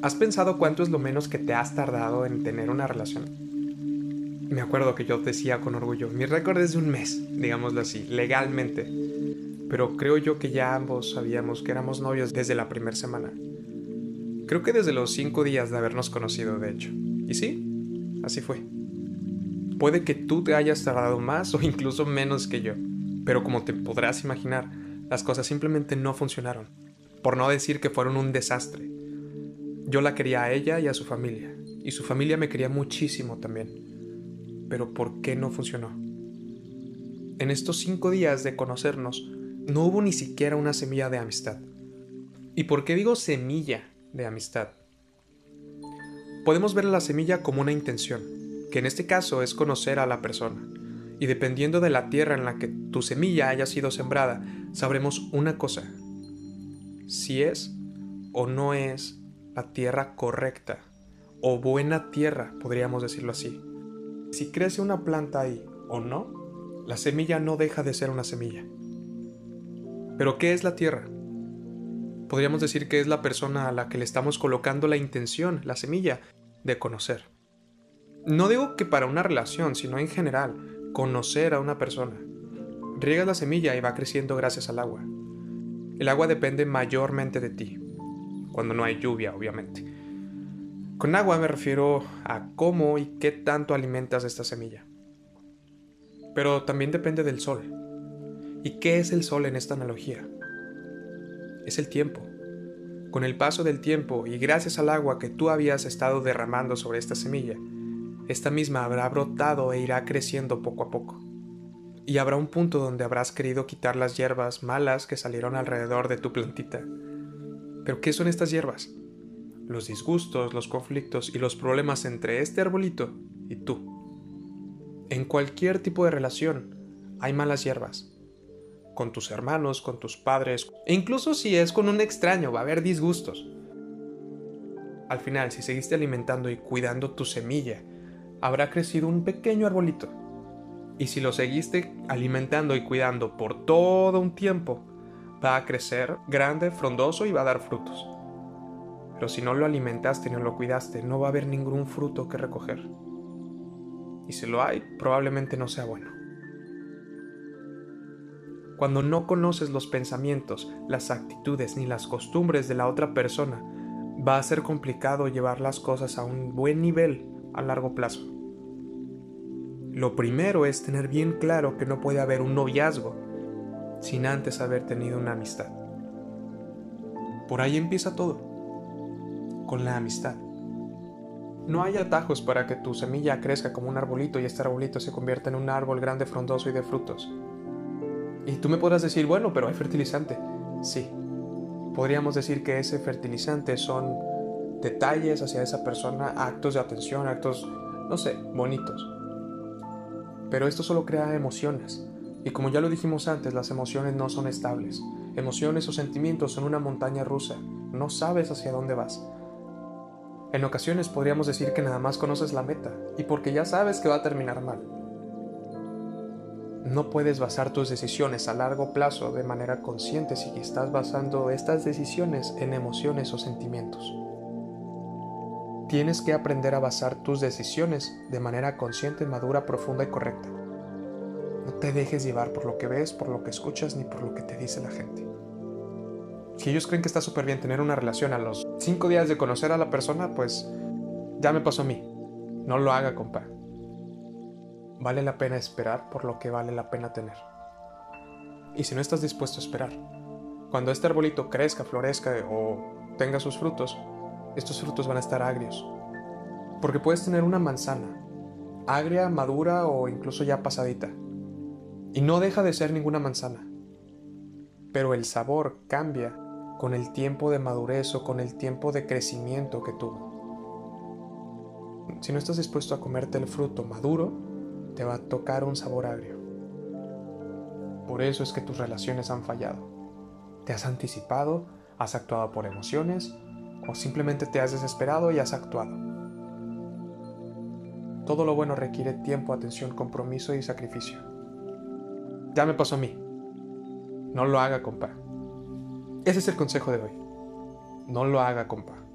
¿Has pensado cuánto es lo menos que te has tardado en tener una relación? Me acuerdo que yo decía con orgullo, mi récord es de un mes, digámoslo así, legalmente. Pero creo yo que ya ambos sabíamos que éramos novios desde la primera semana. Creo que desde los cinco días de habernos conocido, de hecho. Y sí, así fue. Puede que tú te hayas tardado más o incluso menos que yo, pero como te podrás imaginar, las cosas simplemente no funcionaron, por no decir que fueron un desastre. Yo la quería a ella y a su familia, y su familia me quería muchísimo también. Pero ¿por qué no funcionó? En estos cinco días de conocernos, no hubo ni siquiera una semilla de amistad. ¿Y por qué digo semilla de amistad? Podemos ver la semilla como una intención, que en este caso es conocer a la persona. Y dependiendo de la tierra en la que tu semilla haya sido sembrada, sabremos una cosa. Si es o no es la tierra correcta, o buena tierra, podríamos decirlo así. Si crece una planta ahí o no, la semilla no deja de ser una semilla. Pero ¿qué es la tierra? Podríamos decir que es la persona a la que le estamos colocando la intención, la semilla, de conocer. No digo que para una relación, sino en general, conocer a una persona. Riegas la semilla y va creciendo gracias al agua. El agua depende mayormente de ti, cuando no hay lluvia, obviamente. Con agua me refiero a cómo y qué tanto alimentas esta semilla. Pero también depende del sol. ¿Y qué es el sol en esta analogía? Es el tiempo. Con el paso del tiempo y gracias al agua que tú habías estado derramando sobre esta semilla, esta misma habrá brotado e irá creciendo poco a poco. Y habrá un punto donde habrás querido quitar las hierbas malas que salieron alrededor de tu plantita. Pero ¿qué son estas hierbas? Los disgustos, los conflictos y los problemas entre este arbolito y tú. En cualquier tipo de relación hay malas hierbas. Con tus hermanos, con tus padres, e incluso si es con un extraño va a haber disgustos. Al final, si seguiste alimentando y cuidando tu semilla habrá crecido un pequeño arbolito. Y si lo seguiste alimentando y cuidando por todo un tiempo, va a crecer grande, frondoso y va a dar frutos. Pero si no lo alimentaste no lo cuidaste, no va a haber ningún fruto que recoger. Y si lo hay, probablemente no sea bueno. Cuando no conoces los pensamientos, las actitudes ni las costumbres de la otra persona, va a ser complicado llevar las cosas a un buen nivel a largo plazo. Lo primero es tener bien claro que no puede haber un noviazgo sin antes haber tenido una amistad. Por ahí empieza todo, con la amistad. No hay atajos para que tu semilla crezca como un arbolito y este arbolito se convierta en un árbol grande, frondoso y de frutos. Y tú me podrás decir, bueno, pero hay fertilizante. Sí, podríamos decir que ese fertilizante son detalles hacia esa persona, actos de atención, actos, no sé, bonitos. Pero esto solo crea emociones. Y como ya lo dijimos antes, las emociones no son estables. Emociones o sentimientos son una montaña rusa. No sabes hacia dónde vas. En ocasiones podríamos decir que nada más conoces la meta y porque ya sabes que va a terminar mal. No puedes basar tus decisiones a largo plazo de manera consciente si estás basando estas decisiones en emociones o sentimientos. Tienes que aprender a basar tus decisiones de manera consciente, madura, profunda y correcta. No te dejes llevar por lo que ves, por lo que escuchas, ni por lo que te dice la gente. Si ellos creen que está súper bien tener una relación a los 5 días de conocer a la persona, pues ya me pasó a mí. No lo haga, compa. Vale la pena esperar por lo que vale la pena tener. Y si no estás dispuesto a esperar, cuando este arbolito crezca, florezca o tenga sus frutos, estos frutos van a estar agrios. Porque puedes tener una manzana, agria, madura o incluso ya pasadita. Y no deja de ser ninguna manzana. Pero el sabor cambia con el tiempo de madurez o con el tiempo de crecimiento que tuvo. Si no estás dispuesto a comerte el fruto maduro, te va a tocar un sabor agrio. Por eso es que tus relaciones han fallado. Te has anticipado, has actuado por emociones o simplemente te has desesperado y has actuado. Todo lo bueno requiere tiempo, atención, compromiso y sacrificio. Ya me pasó a mí. No lo haga, compa. Ese es el consejo de hoy. No lo haga, compa.